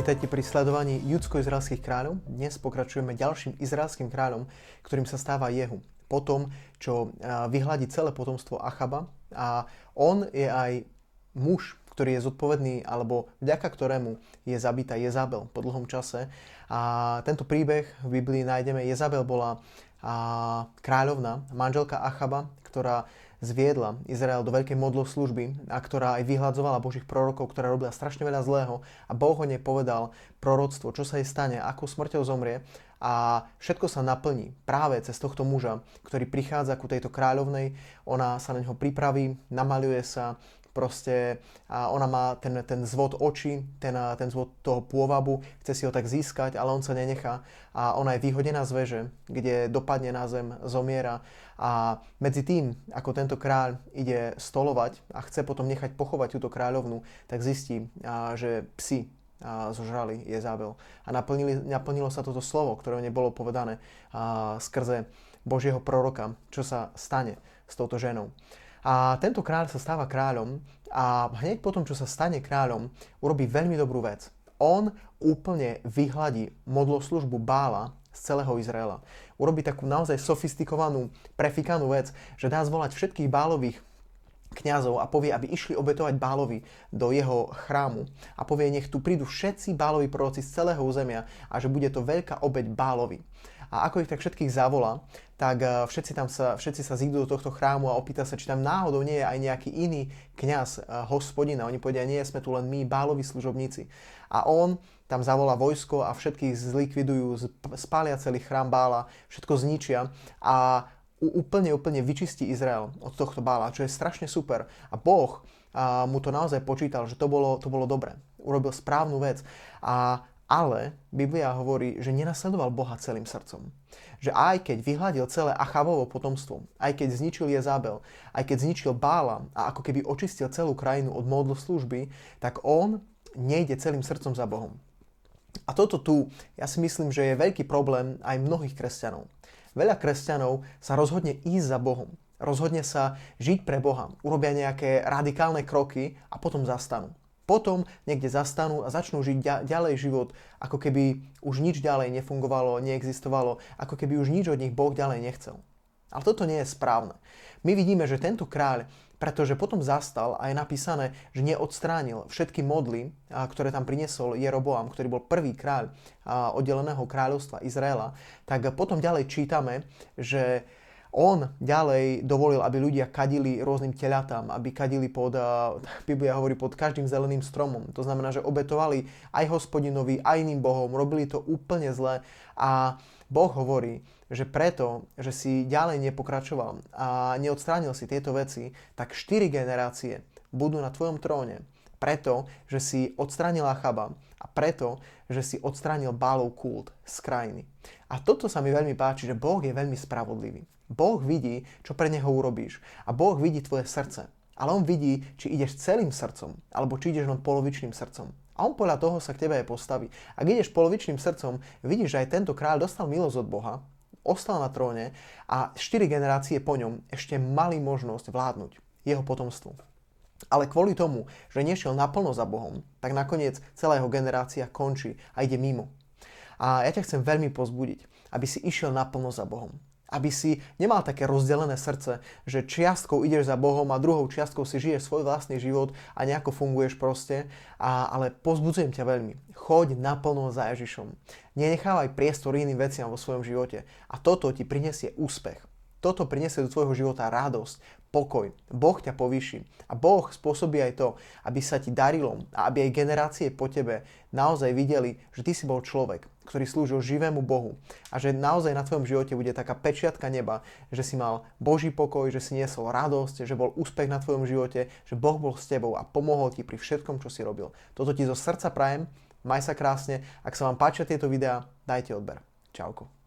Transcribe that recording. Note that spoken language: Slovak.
Vítajte pri sledovaní judsko-izraelských kráľov. Dnes pokračujeme ďalším izraelským kráľom, ktorým sa stáva Jehu. Po tom, čo vyhľadí celé potomstvo Achaba a on je aj muž, ktorý je zodpovedný, alebo vďaka ktorému je zabitá Jezabel po dlhom čase. A tento príbeh v Biblii nájdeme. Jezabel bola kráľovna, manželka Achaba, ktorá zviedla Izrael do veľkej modloslužby a ktorá aj vyhľadzovala Božích prorokov, ktorá robila strašne veľa zlého. A Boh ho nepovedal proroctvo, čo sa jej stane, ako smrťou zomrie a všetko sa naplní práve cez tohto muža, ktorý prichádza ku tejto kráľovnej, ona sa na neho pripraví, namaluje sa, proste a ona má ten, ten zvod očí, ten, ten zvod toho pôvabu, chce si ho tak získať, ale on sa nenechá. A ona je vyhodená z veže, kde dopadne na zem, zomiera. A medzi tým, ako tento kráľ ide stolovať a chce potom nechať pochovať túto kráľovnu, tak zistí, že psi a zožrali Jezabel. A naplnili, naplnilo sa toto slovo, ktoré nebolo povedané a, skrze Božieho proroka, čo sa stane s touto ženou. A tento kráľ sa stáva kráľom a hneď potom, čo sa stane kráľom, urobí veľmi dobrú vec. On úplne vyhladí modloslužbu Bála z celého Izraela. Urobí takú naozaj sofistikovanú, prefikanú vec, že dá zvolať všetkých Bálových kňazov a povie, aby išli obetovať Bálovi do jeho chrámu. A povie, nech tu prídu všetci Bálovi proroci z celého územia a že bude to veľká obeť Bálovi. A ako ich tak všetkých zavolá, tak eh, všetci, tam sa, všetci sa zídu do tohto chrámu a opýta sa, či tam náhodou nie je aj nejaký iný kňaz, eh, hospodina. Oni povedia, nie, sme tu len my, bálovi služobníci. A on tam zavolá vojsko a všetkých zlikvidujú, spália celý chrám Bála, všetko zničia a úplne, úplne vyčistí Izrael od tohto Bála, čo je strašne super. A Boh a mu to naozaj počítal, že to bolo, to bolo dobré. Urobil správnu vec. A ale Biblia hovorí, že nenasledoval Boha celým srdcom. Že aj keď vyhľadil celé Achavovo potomstvo, aj keď zničil Jezabel, aj keď zničil Bála a ako keby očistil celú krajinu od modlo služby, tak on nejde celým srdcom za Bohom. A toto tu, ja si myslím, že je veľký problém aj mnohých kresťanov. Veľa kresťanov sa rozhodne ísť za Bohom. Rozhodne sa žiť pre Boha. Urobia nejaké radikálne kroky a potom zastanú potom niekde zastanú a začnú žiť ďalej život, ako keby už nič ďalej nefungovalo, neexistovalo, ako keby už nič od nich Boh ďalej nechcel. Ale toto nie je správne. My vidíme, že tento kráľ, pretože potom zastal a je napísané, že neodstránil všetky modly, ktoré tam priniesol Jeroboam, ktorý bol prvý kráľ oddeleného kráľovstva Izraela, tak potom ďalej čítame, že on ďalej dovolil, aby ľudia kadili rôznym teľatám, aby kadili pod, Biblia hovorí, pod každým zeleným stromom. To znamená, že obetovali aj hospodinovi, aj iným bohom, robili to úplne zle a Boh hovorí, že preto, že si ďalej nepokračoval a neodstránil si tieto veci, tak štyri generácie budú na tvojom tróne. Preto, že si odstránil Achaba a preto, že si odstránil Bálov kult z krajiny. A toto sa mi veľmi páči, že Boh je veľmi spravodlivý. Boh vidí, čo pre Neho urobíš. A Boh vidí tvoje srdce. Ale On vidí, či ideš celým srdcom, alebo či ideš len polovičným srdcom. A On podľa toho sa k tebe aj postaví. Ak ideš polovičným srdcom, vidíš, že aj tento kráľ dostal milosť od Boha, ostal na tróne a 4 generácie po ňom ešte mali možnosť vládnuť jeho potomstvu. Ale kvôli tomu, že nešiel naplno za Bohom, tak nakoniec celá jeho generácia končí a ide mimo. A ja ťa chcem veľmi pozbudiť, aby si išiel naplno za Bohom aby si nemal také rozdelené srdce, že čiastkou ideš za Bohom a druhou čiastkou si žiješ svoj vlastný život a nejako funguješ proste, a, ale pozbudzujem ťa veľmi. Choď naplno za Ježišom. Nenechávaj priestor iným veciam vo svojom živote a toto ti prinesie úspech. Toto prinesie do tvojho života radosť, pokoj. Boh ťa povýši. A Boh spôsobí aj to, aby sa ti darilo a aby aj generácie po tebe naozaj videli, že ty si bol človek, ktorý slúžil živému Bohu a že naozaj na tvojom živote bude taká pečiatka neba, že si mal Boží pokoj, že si niesol radosť, že bol úspech na tvojom živote, že Boh bol s tebou a pomohol ti pri všetkom, čo si robil. Toto ti zo srdca prajem Maj sa krásne. Ak sa vám páčia tieto videá, dajte odber. Čauko.